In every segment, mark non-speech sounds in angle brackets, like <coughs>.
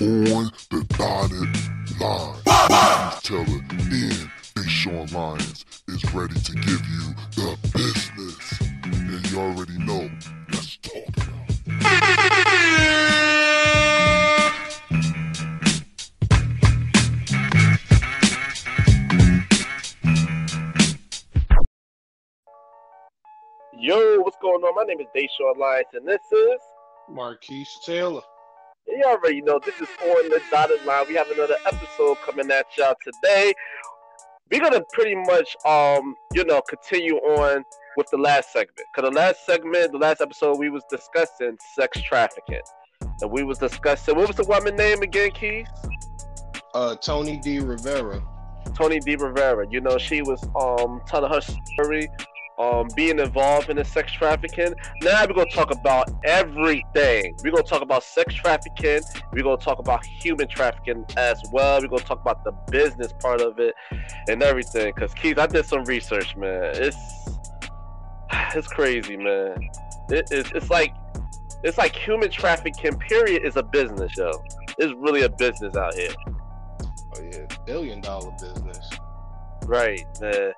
on the dotted line. Marquise Taylor and Deshaun Lyons is ready to give you the business. And you already know, let's talk about Yo, what's going on? My name is Deshaun Lyons, and this is. Marquise Taylor. You already know this is on the dotted line. We have another episode coming at y'all today. We're gonna pretty much, um, you know, continue on with the last segment. Cause the last segment, the last episode, we was discussing sex trafficking, and we was discussing what was the woman name again, Keith? Uh, Tony D. Rivera. Tony D. Rivera. You know, she was um telling her story, um being involved in the sex trafficking. Now we're gonna talk about everything. We're gonna talk about sex trafficking. We're gonna talk about human trafficking as well. We're gonna talk about the business part of it and everything. Cause Keith, I did some research, man. It's <sighs> it's crazy, man. It is. It's like it's like human trafficking. Period is a business, yo. It's really a business out here. Oh yeah, billion dollar business. Right, man.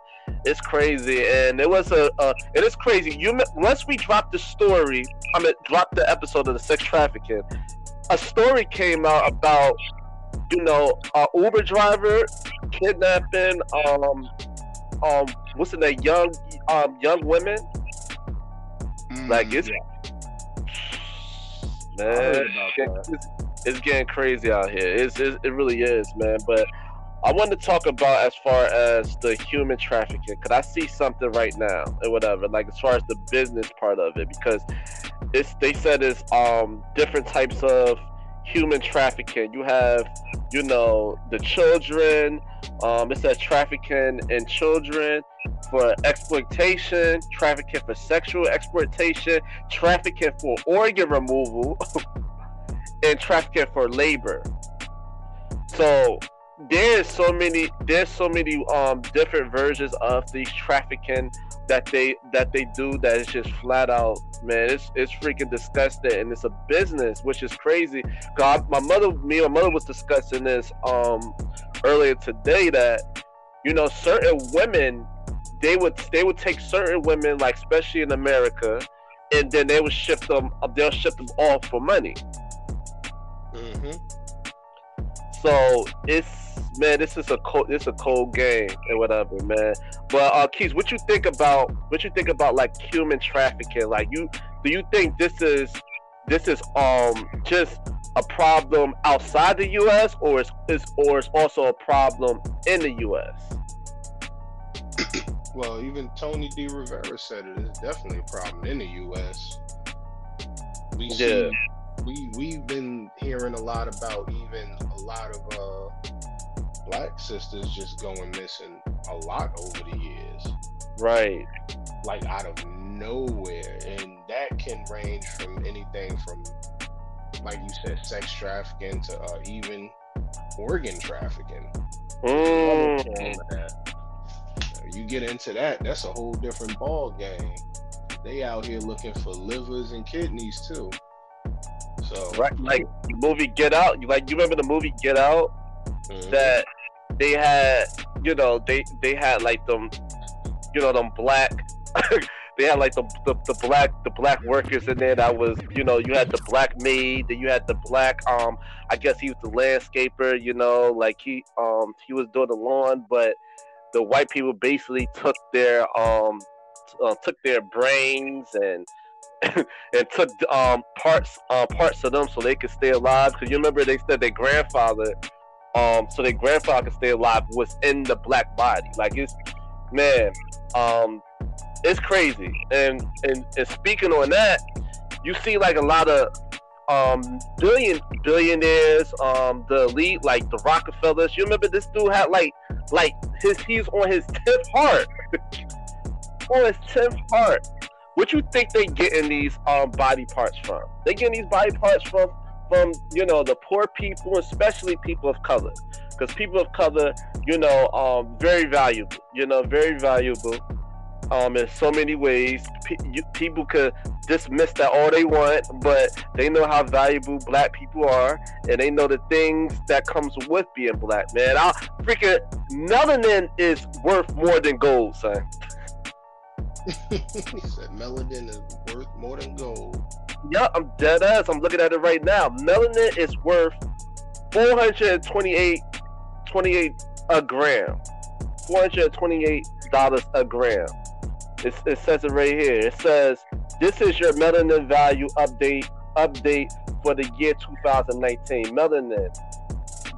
It's crazy, and it was a. Uh, it is crazy. You once we dropped the story, I mean, dropped the episode of the sex trafficking. A story came out about, you know, a Uber driver kidnapping, um, um, what's in that young, um, young women. Like it's, heard man, it's, it's getting crazy out here. It's, it's it really is, man. But I wanted to talk about as far as the human trafficking, because I see something right now and whatever. Like as far as the business part of it, because it's they said it's um different types of human trafficking. You have, you know, the children. Um, it trafficking in children for exploitation, trafficking for sexual exploitation, trafficking for organ removal, <laughs> and trafficking for labor. So there's so many there's so many um different versions of these trafficking that they that they do that is just flat out man it's it's freaking disgusting and it's a business which is crazy. God my mother me my mother was discussing this um earlier today that you know certain women they would they would take certain women like especially in america and then they would ship them they'll ship them off for money. Hmm So it's man, this is a cold, this a cold game and whatever, man. But uh, Keith, what you think about what you think about like human trafficking? Like you, do you think this is this is um just a problem outside the U.S. or is, is or is also a problem in the U.S. <clears throat> Well, even Tony D. Rivera said it is definitely a problem in the U.S. We Yeah. see, we we've been hearing a lot about even a lot of uh, black sisters just going missing a lot over the years. Right. like out of nowhere and that can range from anything from like you said sex trafficking to uh, even organ trafficking Mm. you get into that that's a whole different ball game they out here looking for livers and kidneys too so Right. Like the movie Get Out. Like you remember the movie Get Out? mhm. that they had, you know, they they had like them, you know, them black. <laughs> they had like the, the the black the black workers in there. That was, you know, you had the black maid. Then you had the black. Um, I guess he was the landscaper. You know, like he um he was doing the lawn, but the white people basically took their um uh, took their brains and. <laughs> and took um parts uh, parts of them so they could stay alive. Because you remember they said their grandfather um so their grandfather could stay alive was in the black body. Like it's man um it's crazy. And and, and speaking on that you see like a lot of um billion billionaires um the elite like the rockefellers. You remember this dude had like like his he's on his 10th heart. <laughs> On his 10th heart what you think they getting these um body parts from they getting these body parts from from you know the poor people, especially people of color, because people of color, you know, um, very valuable. You know, very valuable. Um, in so many ways, P- you, people could dismiss that all they want, but they know how valuable black people are, and they know the things that comes with being black. Man, I freaking melanin is worth more than gold, son. He said melanin is worth more than gold. Yeah, I'm dead ass. I'm looking at it right now. Melanin is worth 428 28 a gram. $428 a gram. It, it says it right here. It says this is your melanin value update update for the year 2019. Melanin,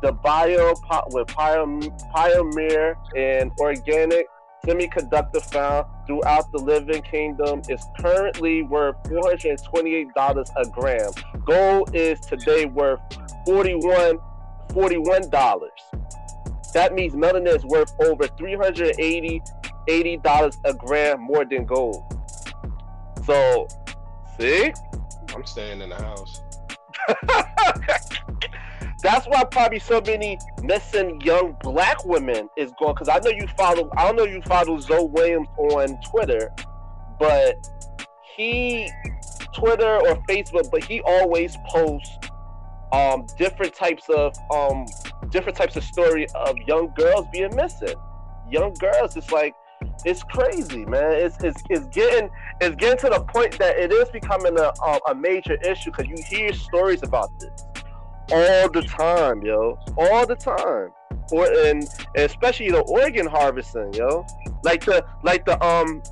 the bio with pioneer and organic semiconductor found throughout the living kingdom is currently worth $428 a gram. Gold is today worth 41 $41. That means melanin is worth over 380 $80 a gram more than gold. So, see? I'm staying in the house. <laughs> That's why probably so many missing young black women is going. Because I know you follow. I don't know you follow Zoe Williams on Twitter, but he Twitter or Facebook, but he always posts um different types of um different types of story of young girls being missing. Young girls, it's like it's crazy, man. It's, it's, it's getting it's getting to the point that it is becoming a, a, a major issue because you hear stories about this all the time, yo, all the time. Or and, and especially the organ harvesting, yo, like the like the um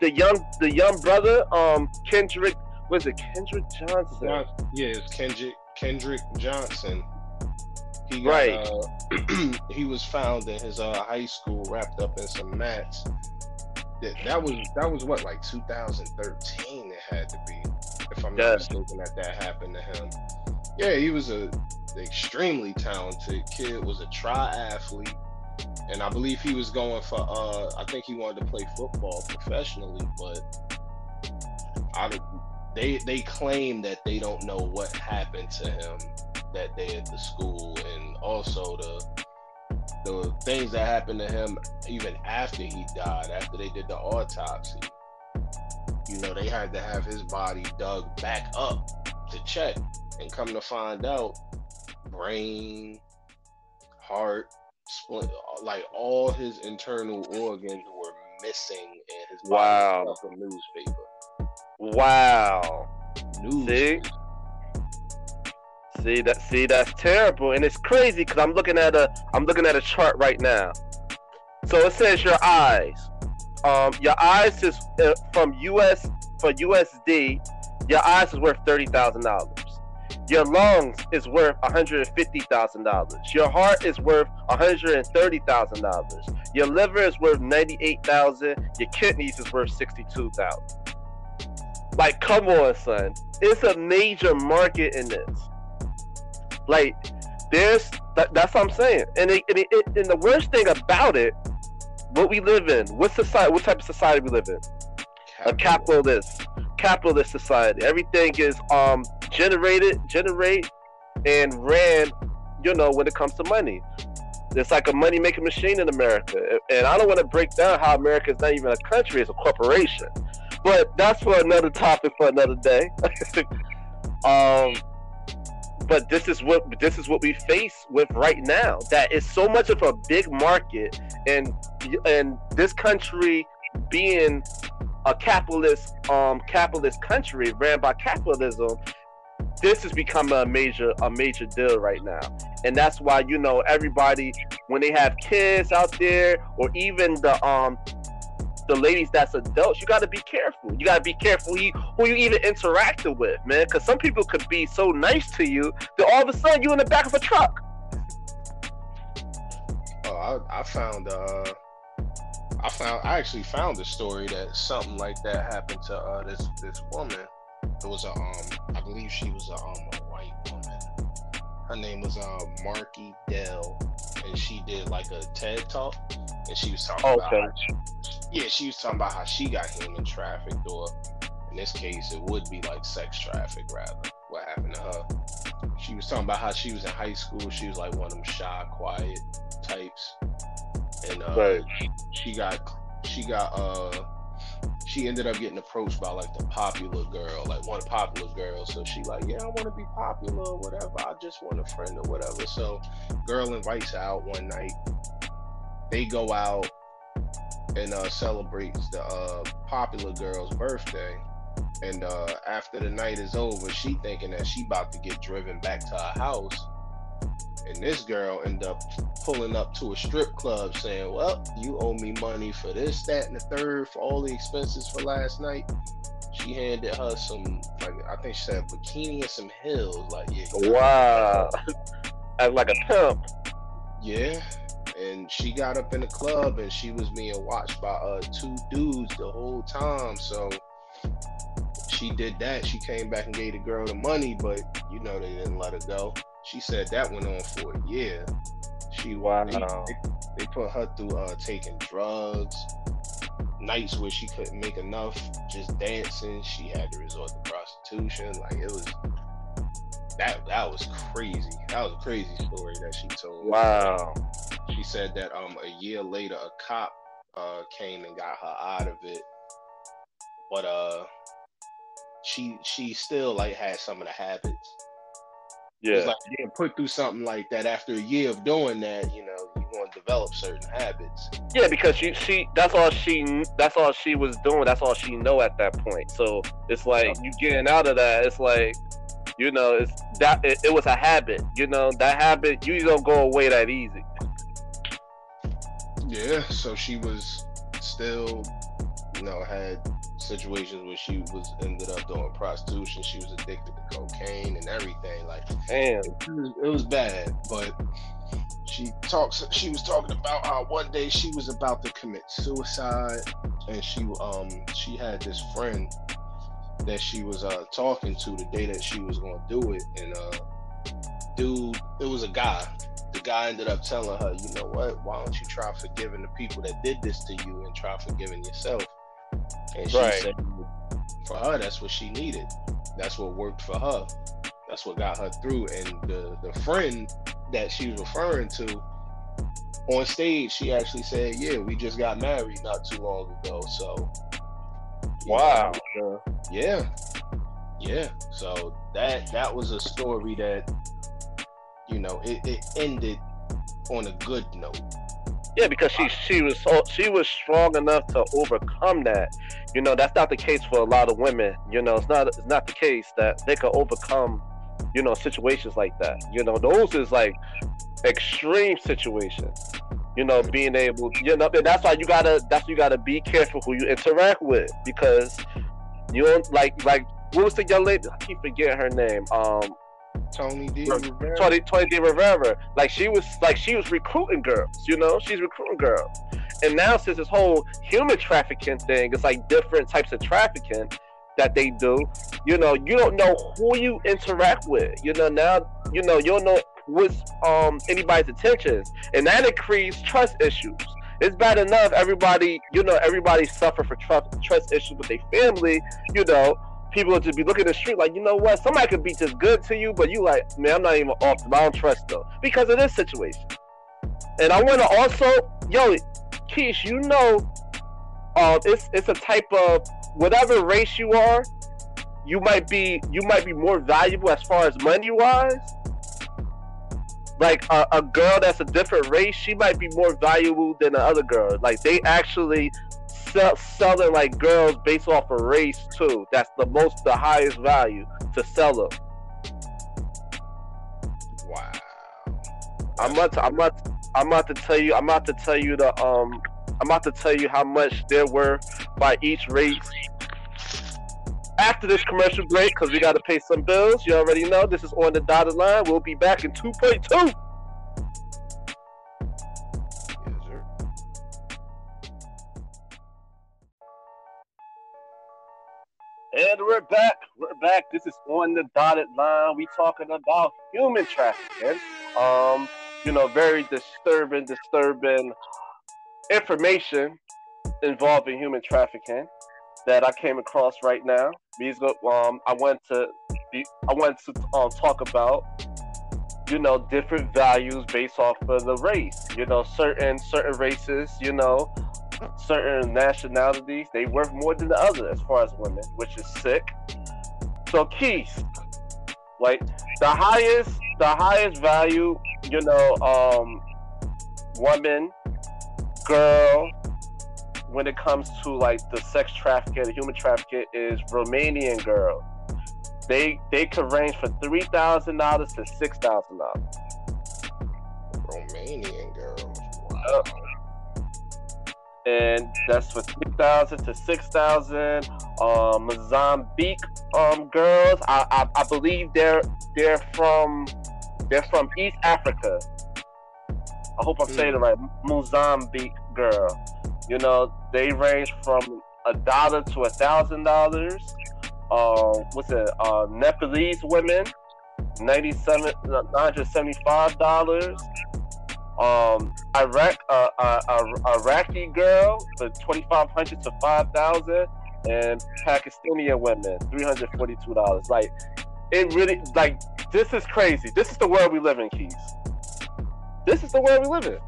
the young the young brother um Kendrick was it Kendrick Johnson? Yeah, it's Kendrick Kendrick Johnson. He got, right. Uh, <clears throat> he was found in his uh, high school wrapped up in some mats. That, that was that was what like 2013 it had to be if I'm not mistaken that that happened to him. Yeah, he was a extremely talented kid. Was a triathlete, and I believe he was going for. Uh, I think he wanted to play football professionally, but I they they claim that they don't know what happened to him that day at the school, and also the the things that happened to him even after he died, after they did the autopsy. You know, they had to have his body dug back up to check, and come to find out, brain, heart, like all his internal organs were missing in his. Wow. newspaper. Wow. News. See? See that? See that's terrible, and it's crazy because I'm looking at a I'm looking at a chart right now. So it says your eyes. Um, your eyes is uh, from US for USD. Your eyes is worth thirty thousand dollars. Your lungs is worth one hundred fifty thousand dollars. Your heart is worth one hundred thirty thousand dollars. Your liver is worth $98,000. Your kidneys is worth $62,000. Like, come on, son. It's a major market in this. Like, there's that, that's what I'm saying. And it, and, it, and the worst thing about it, what we live in, what society, what type of society we live in? Capital. A capitalist, capitalist society. Everything is um generated, generate, and ran. You know, when it comes to money, it's like a money making machine in America. And I don't want to break down how America is not even a country; it's a corporation. But that's for another topic for another day. <laughs> um, but this is what this is what we face with right now. That is so much of a big market, and and this country being a capitalist um capitalist country ran by capitalism this has become a major a major deal right now and that's why you know everybody when they have kids out there or even the um the ladies that's adults, you got to be careful. You got to be careful who you, who you even interacting with, man. Because some people could be so nice to you that all of a sudden you in the back of a truck. Oh, I, I found. uh I found. I actually found a story that something like that happened to uh, this this woman. It was a um. I believe she was a um a white woman. Her name was uh Markie Dell, and she did like a TED talk, and she was talking okay. about yeah, she was talking about how she got human trafficked, or in this case, it would be like sex traffic rather. What happened to her? She was talking about how she was in high school. She was like one of them shy, quiet types, and uh, right. she got she got uh she ended up getting approached by like the popular girl, like one popular girl. So she like, yeah, I want to be popular or whatever. I just want a friend or whatever. So girl invites out one night. They go out and uh, celebrates the uh, popular girl's birthday. And uh, after the night is over, she thinking that she about to get driven back to her house and this girl ended up pulling up to a strip club saying, Well, you owe me money for this, that, and the third for all the expenses for last night. She handed her some, like, I think she said bikini and some heels. Like, yeah. Wow. As like a pimp. Yeah. And she got up in the club and she was being watched by uh, two dudes the whole time. So she did that. She came back and gave the girl the money, but you know they didn't let her go. She said that went on for a year. She wow. They, they, they put her through uh, taking drugs. Nights where she couldn't make enough just dancing. She had to resort to prostitution. Like it was that that was crazy. That was a crazy story that she told. Wow. She said that um a year later a cop uh came and got her out of it. But uh she she still like had some of the habits yeah. It's like getting put through something like that after a year of doing that, you know, you want to develop certain habits. Yeah, because she she that's all she that's all she was doing. That's all she know at that point. So it's like you getting out of that. It's like you know, it's that it, it was a habit. You know, that habit you don't go away that easy. Yeah. So she was still, you know, had situations where she was ended up doing prostitution. She was addicted to cocaine and everything. Like, damn, it was, it was bad. But she talks. She was talking about how one day she was about to commit suicide, and she um she had this friend that she was uh talking to the day that she was gonna do it, and uh, dude, it was a guy. The guy ended up telling her, you know what? Why don't you try forgiving the people that did this to you and try forgiving yourself? And she right. said for her, that's what she needed. That's what worked for her. That's what got her through. And the, the friend that she was referring to on stage, she actually said, Yeah, we just got married not too long ago. So Wow. Know, yeah. Yeah. So that that was a story that, you know, it, it ended on a good note. Yeah, because she she was she was strong enough to overcome that. You know, that's not the case for a lot of women. You know, it's not it's not the case that they can overcome, you know, situations like that. You know, those is like extreme situations. You know, being able, you know, and that's why you gotta that's you gotta be careful who you interact with because you don't like like what was the young lady? I keep forgetting her name. Um, Tony D. Rivera. Tony, Tony D. Rivera. Like she was like she was recruiting girls, you know, she's recruiting girls. And now since this whole human trafficking thing, it's like different types of trafficking that they do. You know, you don't know who you interact with. You know, now you know you don't know what's um anybody's intentions. And that increases trust issues. It's bad enough everybody, you know, everybody suffer for trust trust issues with their family, you know, people would just be looking at the street like, you know what, somebody could be just good to you, but you like, man, I'm not even off. I don't trust them because of this situation. And I want to also, yo, Keish, you know, uh, it's it's a type of whatever race you are, you might be you might be more valuable as far as money wise. Like a, a girl that's a different race, she might be more valuable than the other girl. Like they actually sell, selling like girls based off of race too. That's the most, the highest value to sell them. Wow. I'm about to, I'm about to, I'm about to tell you I'm about to tell you the um I'm about to tell you how much there were by each race after this commercial break because we got to pay some bills. You already know this is on the dotted line. We'll be back in 2.2. We're back. We're back. This is on the dotted line. We talking about human trafficking. Um, you know, very disturbing, disturbing information involving human trafficking that I came across right now. These um, I went to be, I went to um, talk about you know different values based off of the race. You know, certain certain races, you know, certain nationalities they worth more than the other as far as women, which is sick. So Keith, like the highest, the highest value, you know, um, woman, girl, when it comes to like the sex trafficking, the human trafficking, is Romanian girl. They they could range from three thousand dollars to six thousand dollars. Romanian girls. Wow. And that's for three thousand to six thousand. Um, Mozambique um girls. I, I I believe they're they're from they're from East Africa. I hope I'm mm. saying it right. Mozambique girl. You know, they range from a dollar to a thousand dollars. Um, what's it? Uh, Nepalese women, ninety-seven, nine hundred seventy-five dollars. Um, Iraq, uh, uh, Iraqi girl for twenty-five hundred to five thousand, and Pakistani women three hundred forty-two dollars. Like, it really, like, this is crazy. This is the world we live in, Keys. This is the world we live in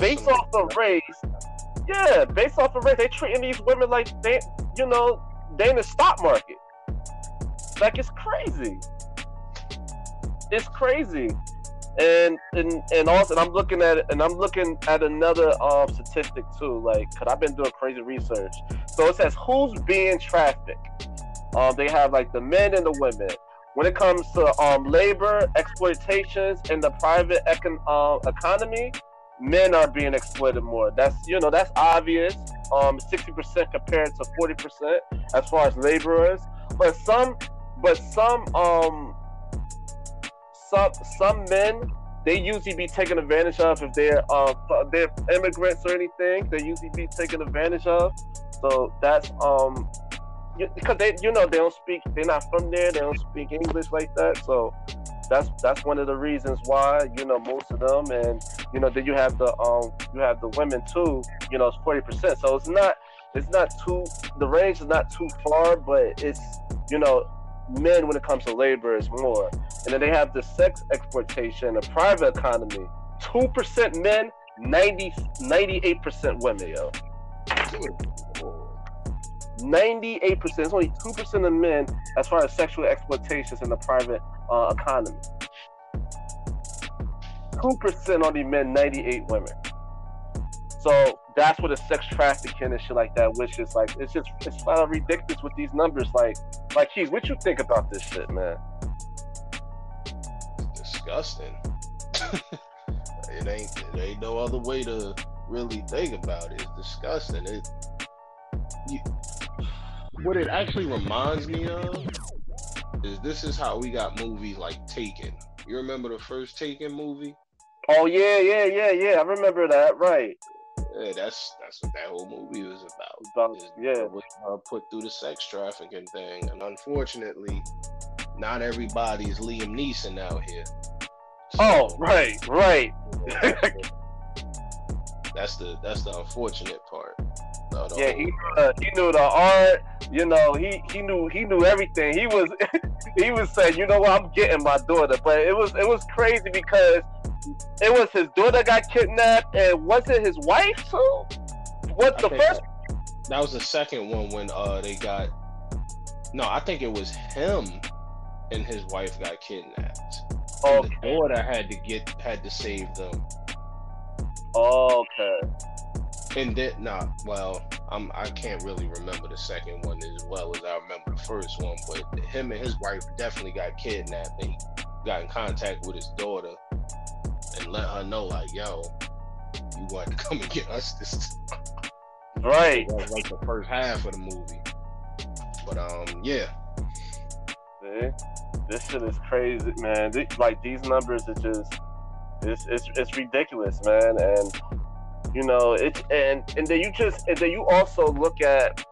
based off of race, yeah, based off of race, they treating these women like they, you know, they in the stock market. Like it's crazy. It's crazy. And and and also, and I'm looking at and I'm looking at another um statistic too. Like, cause I've been doing crazy research. So it says who's being trafficked. Um, they have like the men and the women. When it comes to um labor exploitations in the private econ- uh, economy, men are being exploited more. That's you know that's obvious. Um, sixty percent compared to forty percent as far as laborers, but some, but some um, some some men they usually be taken advantage of if they're uh they're immigrants or anything. They usually be taken advantage of. So that's um because they you know they don't speak they're not from there they don't speak English like that. So that's that's one of the reasons why you know most of them and you know then you have the um you have the women too you know it's 40 percent so it's not it's not too the range is not too far but it's you know men when it comes to labor is more and then they have the sex exploitation the private economy 2% men 90 98% women yo 98%, it's only 2% of men as far as sexual exploitations in the private uh, economy. 2% only men, 98 women. So that's what a sex trafficking and shit like that, which is like, it's just, it's kind of ridiculous with these numbers. Like, like, Keith, what you think about this shit, man? disgusting. <laughs> it ain't, it ain't no other way to really think about it. It's disgusting. It, you, what it actually reminds me of is this is how we got movies like Taken. You remember the first Taken movie? Oh yeah, yeah, yeah, yeah. I remember that. Right. Yeah, that's that's what that whole movie was about. about yeah, was uh, put through the sex trafficking thing, and unfortunately, not everybody's Liam Neeson out here. So, oh, right, right. <laughs> that's the that's the unfortunate part. yeah, he uh, he knew the art. You know, he he knew he knew everything. He was <laughs> he was saying, you know what, I'm getting my daughter. But it was it was crazy because it was his daughter got kidnapped, and was it his wife too? What the first? That was the second one when uh they got. No, I think it was him and his wife got kidnapped. Okay. the daughter had to get had to save them. Okay. And then, nah, well, I'm I can't really remember the second one as well as I remember the first one, but him and his wife definitely got kidnapped. They got in contact with his daughter and let her know, like, yo, you want to <laughs> come and get us this time. <laughs> Right. That was like the first half of the movie. But um, yeah. See? This shit is crazy, man. like these numbers are just it's it's it's ridiculous, man. And you know, it's and and then you just and then you also look at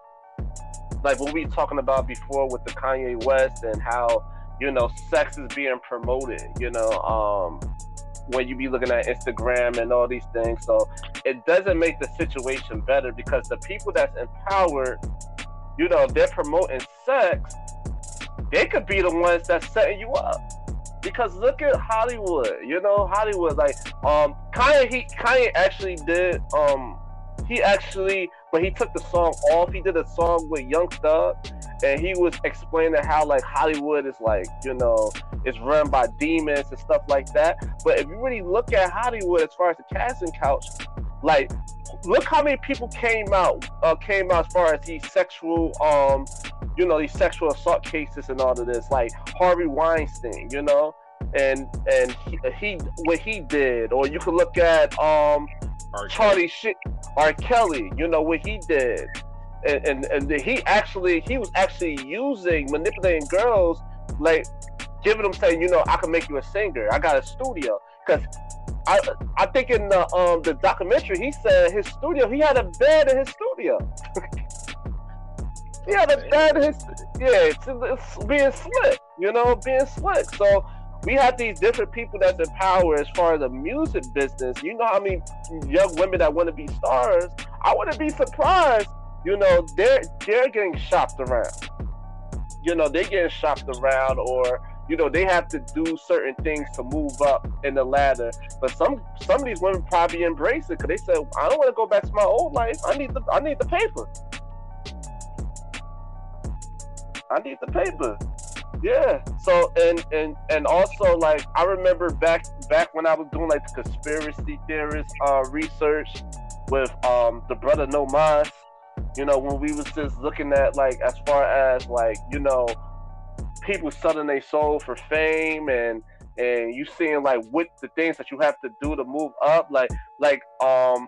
like what we talking about before with the Kanye West and how you know sex is being promoted. You know, um, when you be looking at Instagram and all these things. So it doesn't make the situation better because the people that's empowered, you know, they're promoting sex. They could be the ones that's setting you up because look at Hollywood. You know, Hollywood. Like, um, Kanye, he Kanye actually did um he actually when he took the song off, he did a song with Young Thug, and he was explaining how like Hollywood is like you know it's run by demons and stuff like that. But if you really look at Hollywood as far as the casting couch, like look how many people came out uh, came out as far as these sexual um you know these sexual assault cases and all of this like Harvey Weinstein you know? And and he, he what he did or you could look at um R. Charlie shit R. Kelly you know what he did. And, and and he actually he was actually using manipulating girls like giving them saying you know I can make you a singer. I got a studio because I I think in the um the documentary he said his studio he had a bed in his studio. <laughs> he had a bed in his yeah it's, it's being slick you know being slick so we have these different people that's in power as far as the music business. You know how many young women that want to be stars? I wouldn't be surprised. You know, they're they're getting shopped around. You know, they're getting shopped around, or you know they have to do certain things to move up in the ladder. But some some of these women probably embrace it because they said, "I don't want to go back to my old life. I need the I need the paper. I need the paper." Yeah. So and and and also like I remember back back when I was doing like the conspiracy theorist uh, research with um the brother No Mas. You know when we was just looking at like as far as like you know people selling their soul for fame and and you seeing like what the things that you have to do to move up like like um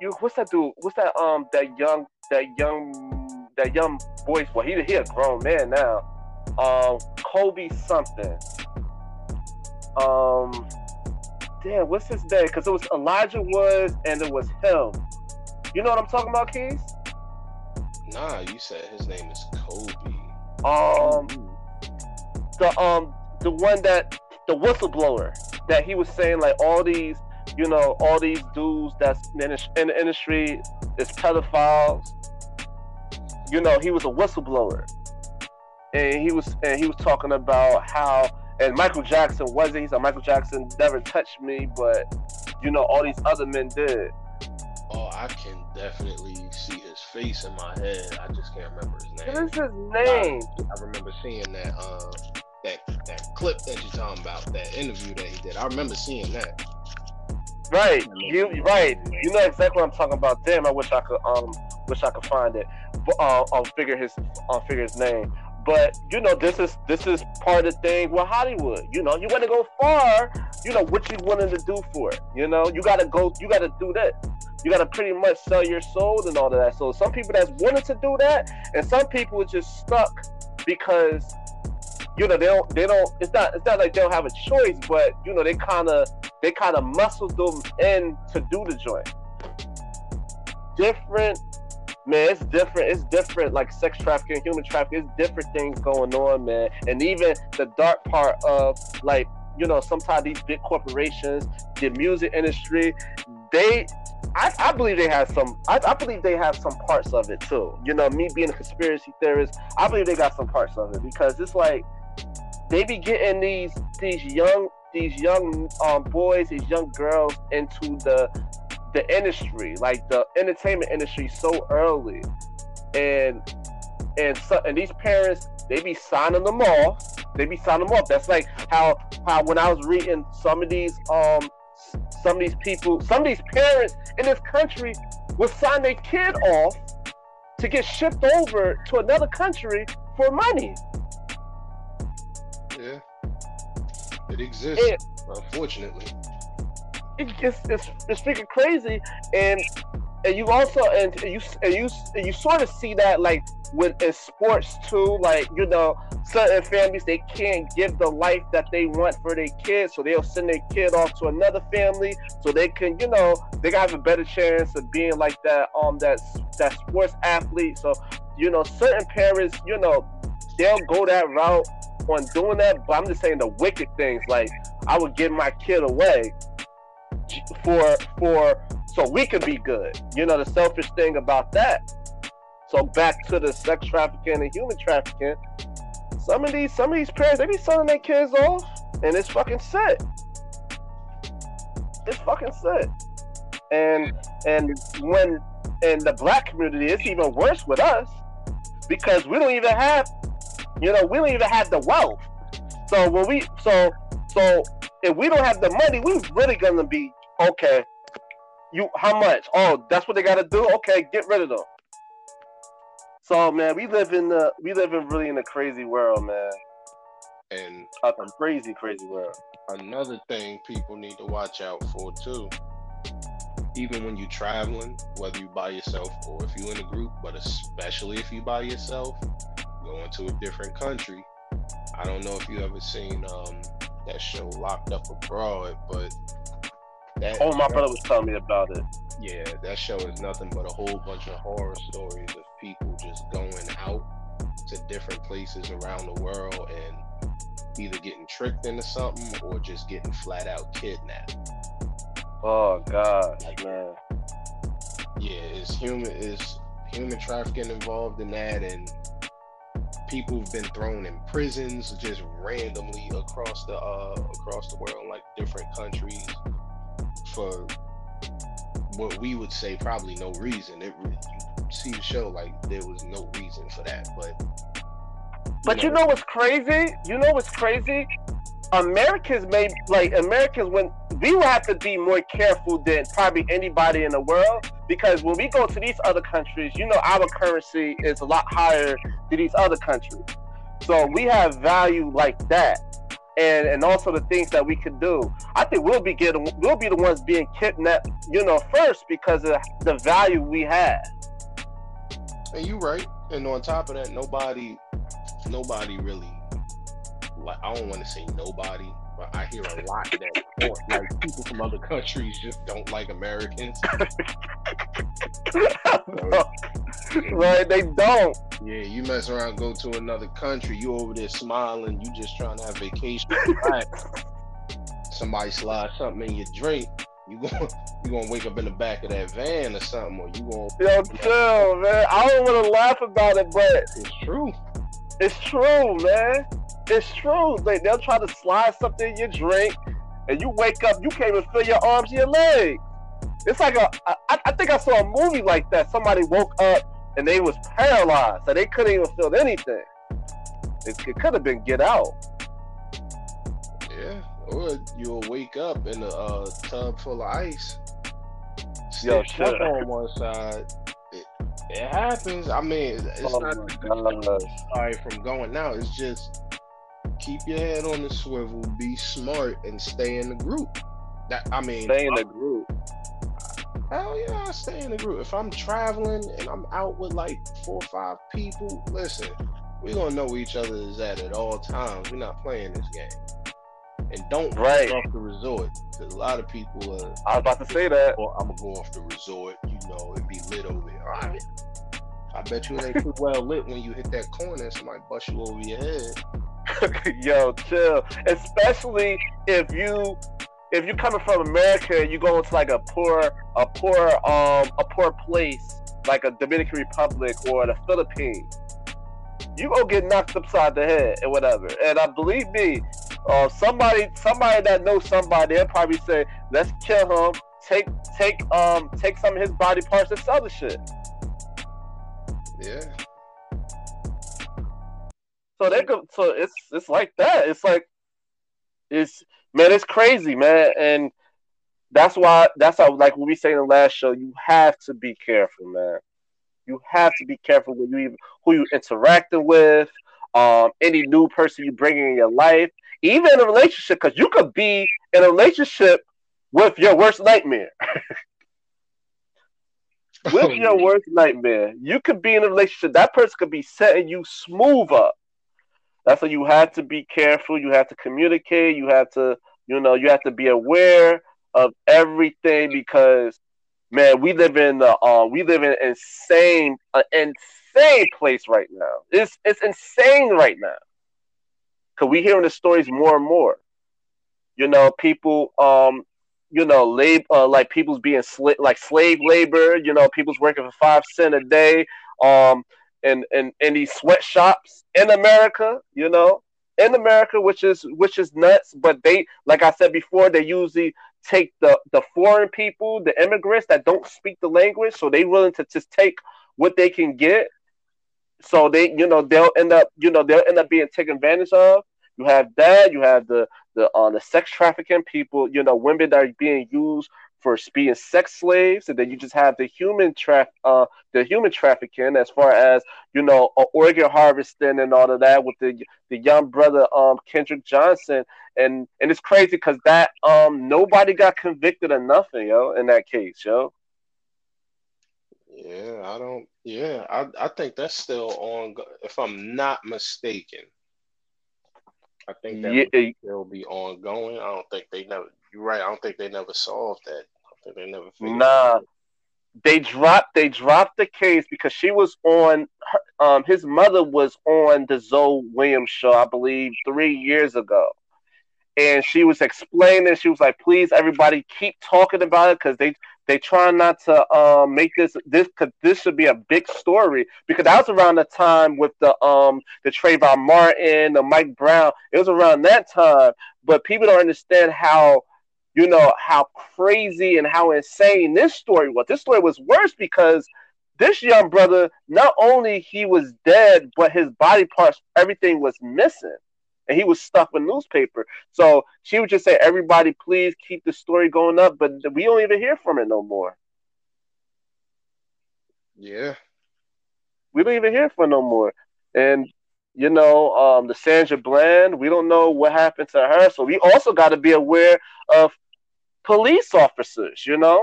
you what's that dude what's that um that young that young that young boy well he he a grown man now. Um Kobe something. Um damn what's his name? Because it was Elijah Woods and it was him. You know what I'm talking about Keys? Nah you said his name is Kobe. Um the um the one that the whistleblower that he was saying like all these you know all these dudes that's in the industry is pedophiles. You know he was a whistleblower. And he was and he was talking about how and Michael Jackson wasn't. He said Michael Jackson never touched me but you know all these other men did. Oh I can definitely see his face in my head. I just can't remember his name what is his name? I, I remember seeing that uh that that clip that you're talking about, that interview that he did. I remember seeing that. Right, you right. You know exactly what I'm talking about. Damn, I wish I could um wish I could find it. But uh, I'll figure his I'll figure his name. But you know, this is this is part of the thing with Hollywood. You know, you want to go far. You know what you willing to do for it. You know, you got to go. You got to do that. You got to pretty much sell your soul and all of that. So some people that's wanted to do that, and some people are just stuck because you know they don't they don't it's not it's not like they don't have a choice but you know they kind of they kind of muscle them in to do the joint different man it's different it's different like sex trafficking human trafficking it's different things going on man and even the dark part of like you know sometimes these big corporations the music industry they I, I, believe they have some. I, I, believe they have some parts of it too. You know, me being a conspiracy theorist, I believe they got some parts of it because it's like they be getting these these young these young um, boys, these young girls into the the industry, like the entertainment industry, so early, and and so and these parents they be signing them off. They be signing them off. That's like how how when I was reading some of these um some of these people, some of these parents in this country will sign their kid off to get shipped over to another country for money. It exists. It, unfortunately, it, it's, it's it's freaking crazy, and and you also and you and you and you sort of see that like with in sports too. Like you know, certain families they can't give the life that they want for their kids, so they'll send their kid off to another family so they can you know they got have a better chance of being like that um that that sports athlete. So you know, certain parents you know they'll go that route on doing that, but I'm just saying the wicked things. Like I would give my kid away for for so we could be good. You know, the selfish thing about that. So back to the sex trafficking and human trafficking. Some of these some of these parents they be selling their kids off, and it's fucking sick. It's fucking sick. and and when in the black community, it's even worse with us because we don't even have, you know, we don't even have the wealth. So when we so so if we don't have the money, we really gonna be okay. You how much? Oh, that's what they gotta do. Okay, get rid of them. So man, we live in the we live in really in a crazy world, man. And a crazy, crazy world. Another thing people need to watch out for too. Even when you're traveling, whether you by yourself or if you're in a group, but especially if you by yourself, going to a different country. I don't know if you ever seen um, that show Locked Up Abroad, but that Oh my brother was telling me about it. Yeah, that show is nothing but a whole bunch of horror stories of people just going out to different places around the world and either getting tricked into something or just getting flat out kidnapped. Oh god, man. Yeah, is human is human trafficking involved in that and people have been thrown in prisons just randomly across the uh across the world like different countries for what we would say probably no reason. It you see the show like there was no reason for that, but but you know what's crazy? You know what's crazy? Americans may like Americans when we will have to be more careful than probably anybody in the world because when we go to these other countries, you know our currency is a lot higher than these other countries. So we have value like that. And and also the things that we could do. I think we'll be getting we'll be the ones being kidnapped, you know, first because of the value we have. And you right. And on top of that, nobody nobody really like I don't want to say nobody, but I hear a lot that oh, like people from other countries just don't like Americans. <laughs> <laughs> right, they don't. Yeah, you mess around, go to another country, you over there smiling, you just trying to have vacation. <laughs> Right. Somebody slide something in your drink. You going you gonna wake up in the back of that van or something, or you gonna yo chill, man. I don't want to laugh about it, but it's true. It's true, man. It's true. They, they'll try to slide something in your drink, and you wake up, you can't even feel your arms and your legs. It's like a. I, I think I saw a movie like that. Somebody woke up and they was paralyzed, so they couldn't even feel anything. It, it could have been get out. Yeah, or you'll wake up in a uh, tub full of ice. Yo, shut up on one side, it happens. I mean, it's oh not sorry from going out. It's just keep your head on the swivel, be smart, and stay in the group. That I mean, stay in the group. Hell yeah, I stay in the group. If I'm traveling and I'm out with like four or five people, listen, we're gonna know where each other is at at all times. We're not playing this game. And don't right. off the resort because a lot of people. Uh, I was about to say that. Or I'm gonna go off the resort. You know, and be lit over there. All right. I bet you it ain't too well lit when you hit that corner and somebody bust you over your head. <laughs> Yo, chill. Especially if you if you're coming from America and you go into like a poor a poor um a poor place like a Dominican Republic or the Philippines, you go get knocked upside the head and whatever. And I believe me, uh, somebody somebody that knows somebody, they'll probably say, "Let's kill him. Take take um take some of his body parts and sell the shit." Yeah. So they go. So it's it's like that. It's like it's man. It's crazy, man, and that's why that's how like what we say in the last show. You have to be careful, man. You have to be careful with you even who you interacting with. Um, any new person you bring in your life, even in a relationship, because you could be in a relationship with your worst nightmare. <laughs> with your worst nightmare, you could be in a relationship. That person could be setting you smooth up. That's why you have to be careful. You have to communicate. You have to, you know, you have to be aware of everything because, man, we live in the, uh, we live in insane, an insane place right now. It's it's insane right now. Cause we hearing the stories more and more. You know, people, um, you know, uh, like people's being sli- like slave labor. You know, people's working for five cent a day. Um, in, in in these sweatshops in America. You know, in America, which is which is nuts. But they, like I said before, they usually take the the foreign people, the immigrants that don't speak the language, so they willing to just take what they can get. So they, you know, they'll end up, you know, they'll end up being taken advantage of. You have that. You have the the uh, the sex trafficking people. You know, women that are being used for being sex slaves, and then you just have the human traf uh the human trafficking as far as you know uh, organ harvesting and all of that with the the young brother um Kendrick Johnson, and and it's crazy because that um nobody got convicted of nothing, yo, in that case, yo. Yeah, I don't. Yeah, I I think that's still on. If I'm not mistaken, I think that yeah. will be ongoing. I don't think they never. You're right. I don't think they never solved that. I think they never. Nah, they dropped. They dropped the case because she was on. Her, um, his mother was on the Zoe Williams show, I believe, three years ago, and she was explaining. She was like, "Please, everybody, keep talking about it because they they try not to um, make this this cause this should be a big story because that was around the time with the um the Trayvon Martin, the Mike Brown. It was around that time, but people don't understand how you know how crazy and how insane this story was. This story was worse because this young brother not only he was dead, but his body parts, everything was missing and he was stuck with newspaper. So she would just say, "Everybody, please keep the story going up," but we don't even hear from it no more. Yeah, we don't even hear from no more. And you know, um, the Sandra Bland, we don't know what happened to her. So we also got to be aware of police officers. You know,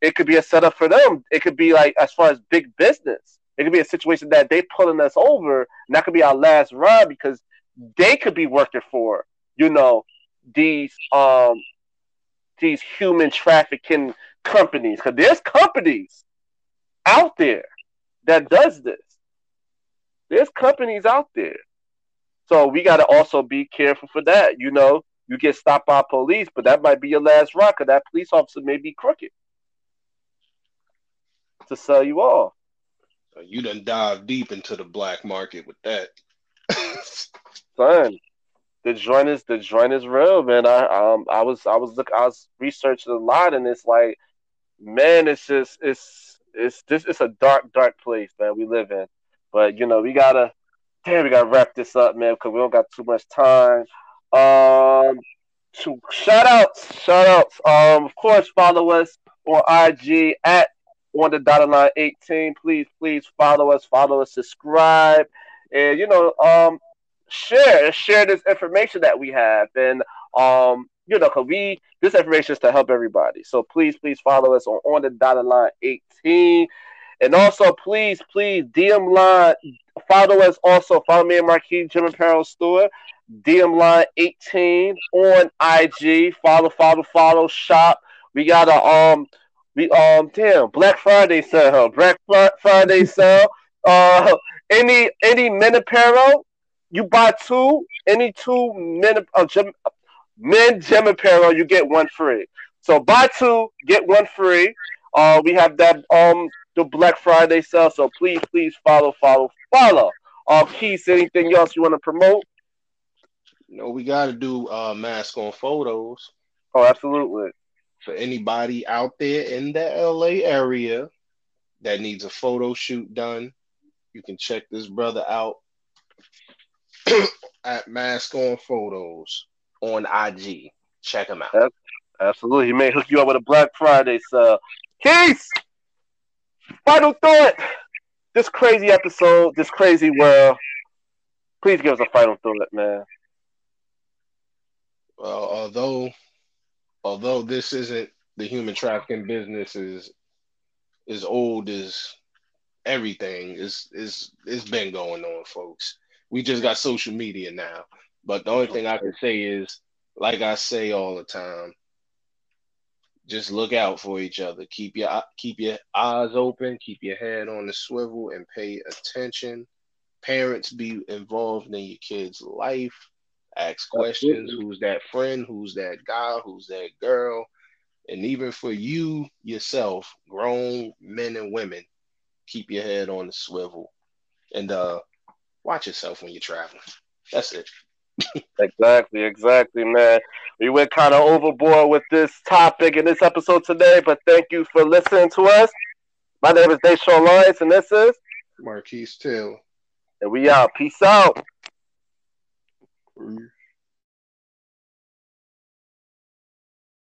it could be a setup for them. It could be like as far as big business. It could be a situation that they pulling us over, and that could be our last ride because they could be working for, you know, these um these human trafficking companies. Because there's companies out there that does this. There's companies out there. So we got to also be careful for that. You know, you get stopped by police, but that might be your last rock. Cause that police officer may be crooked to sell you off. You done dive deep into the black market with that. <laughs> son, the joint is the joint is real, man. I um I was I was look I was researching a lot, and it's like, man, it's just it's it's this it's a dark dark place that we live in. But you know we gotta damn we gotta wrap this up, man, because we don't got too much time. Um, to shout outs, shout outs. Um, of course, follow us on IG at on the dotted line 18. Please, please follow us, follow us, subscribe. And you know, um, share share this information that we have. And um you know because we this information is to help everybody. So please please follow us on on the dotted line 18 and also please please dm line follow us also. Follow me and marquis gym apparel store. Dm line 18 on ig follow follow follow shop. We got a um we um damn black friday sale black friday sale. Uh any any men apparel you buy two, any two men uh, gym, men gym apparel, you get one free. So buy two, get one free. Uh, we have that um the Black Friday sale. So please, please follow, follow, follow. Uh, Keith, anything else you want to promote? No, we got to do uh, mask on photos. Oh, absolutely. For anybody out there in the LA area that needs a photo shoot done, you can check this brother out <coughs> at Mask on Photos on IG. Check him out. absolutely. He may hook you up with a Black Friday sale. Keith, final thought. This crazy episode, this crazy world. Please give us a final thought, man. Well, although although this isn't the human trafficking business is as old as everything is is it's been going on, folks we just got social media now. But the only thing I can say is, like I say all the time, just look out for each other. Keep your keep your eyes open, keep your head on the swivel, and pay attention. Parents be involved in your kid's life. Ask questions. Who's that friend? Who's that guy? Who's that girl? And even for you yourself, grown men and women, keep your head on the swivel. And uh watch yourself when you're traveling. That's it. exactly, exactly, man. We went kind of overboard with this topic in this episode today, but thank you for listening to us. My name is Deshaun Lawrence, and this is Markie Dell. And we out. Peace out.